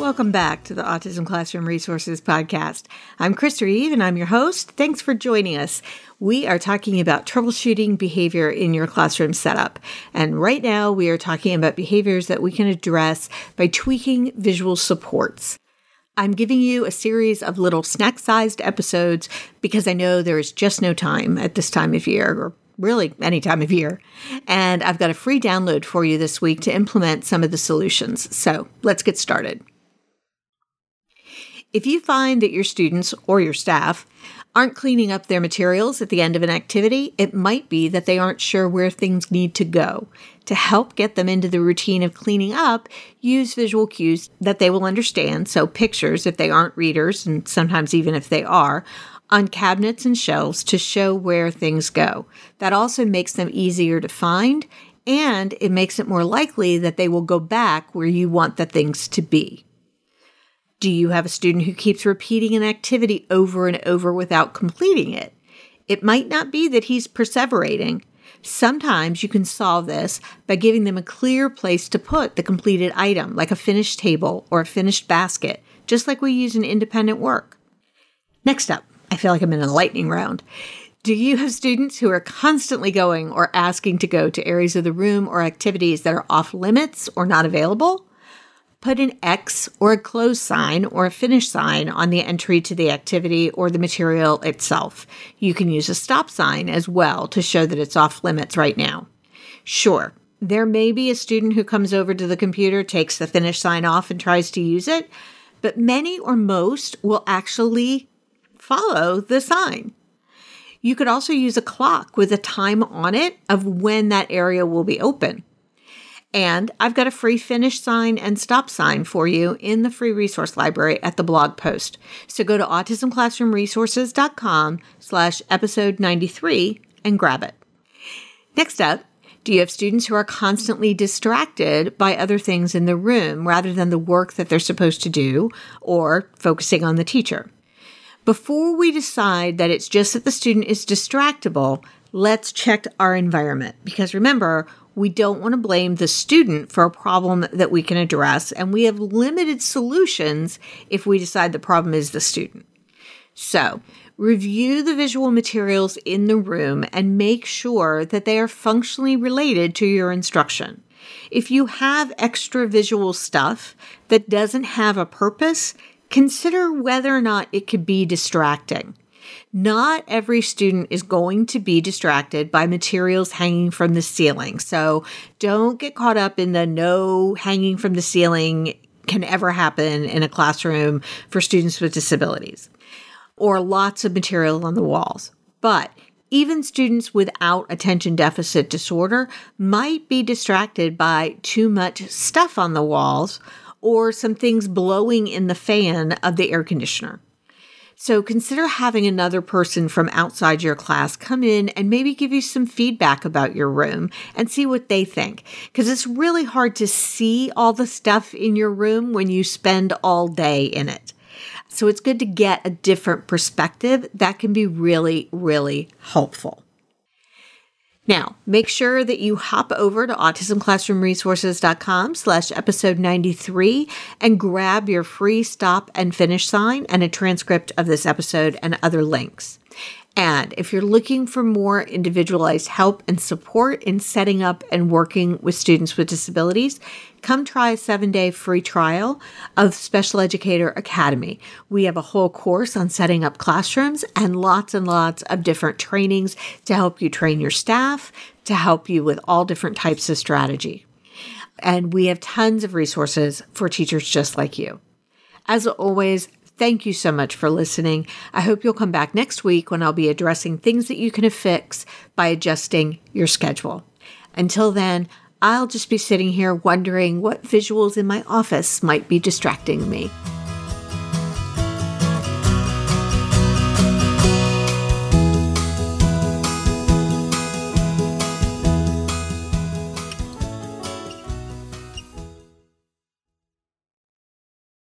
Welcome back to the Autism Classroom Resources Podcast. I'm Chris Reeve and I'm your host. Thanks for joining us. We are talking about troubleshooting behavior in your classroom setup. And right now, we are talking about behaviors that we can address by tweaking visual supports. I'm giving you a series of little snack sized episodes because I know there is just no time at this time of year, or really any time of year. And I've got a free download for you this week to implement some of the solutions. So let's get started. If you find that your students or your staff aren't cleaning up their materials at the end of an activity, it might be that they aren't sure where things need to go. To help get them into the routine of cleaning up, use visual cues that they will understand, so pictures if they aren't readers, and sometimes even if they are, on cabinets and shelves to show where things go. That also makes them easier to find and it makes it more likely that they will go back where you want the things to be. Do you have a student who keeps repeating an activity over and over without completing it? It might not be that he's perseverating. Sometimes you can solve this by giving them a clear place to put the completed item, like a finished table or a finished basket, just like we use in independent work. Next up, I feel like I'm in a lightning round. Do you have students who are constantly going or asking to go to areas of the room or activities that are off limits or not available? Put an X or a close sign or a finish sign on the entry to the activity or the material itself. You can use a stop sign as well to show that it's off limits right now. Sure, there may be a student who comes over to the computer, takes the finish sign off, and tries to use it, but many or most will actually follow the sign. You could also use a clock with a time on it of when that area will be open. And I've got a free finish sign and stop sign for you in the free resource library at the blog post. So go to autismclassroomresources.com slash episode 93 and grab it. Next up, do you have students who are constantly distracted by other things in the room rather than the work that they're supposed to do or focusing on the teacher? Before we decide that it's just that the student is distractible, let's check our environment because remember, we don't want to blame the student for a problem that we can address, and we have limited solutions if we decide the problem is the student. So, review the visual materials in the room and make sure that they are functionally related to your instruction. If you have extra visual stuff that doesn't have a purpose, consider whether or not it could be distracting. Not every student is going to be distracted by materials hanging from the ceiling. So don't get caught up in the no hanging from the ceiling can ever happen in a classroom for students with disabilities or lots of material on the walls. But even students without attention deficit disorder might be distracted by too much stuff on the walls or some things blowing in the fan of the air conditioner. So consider having another person from outside your class come in and maybe give you some feedback about your room and see what they think. Because it's really hard to see all the stuff in your room when you spend all day in it. So it's good to get a different perspective. That can be really, really helpful. Now, make sure that you hop over to autismclassroomresources.com slash episode 93 and grab your free stop and finish sign and a transcript of this episode and other links. And if you're looking for more individualized help and support in setting up and working with students with disabilities, come try a seven day free trial of Special Educator Academy. We have a whole course on setting up classrooms and lots and lots of different trainings to help you train your staff, to help you with all different types of strategy. And we have tons of resources for teachers just like you. As always, Thank you so much for listening. I hope you'll come back next week when I'll be addressing things that you can fix by adjusting your schedule. Until then, I'll just be sitting here wondering what visuals in my office might be distracting me.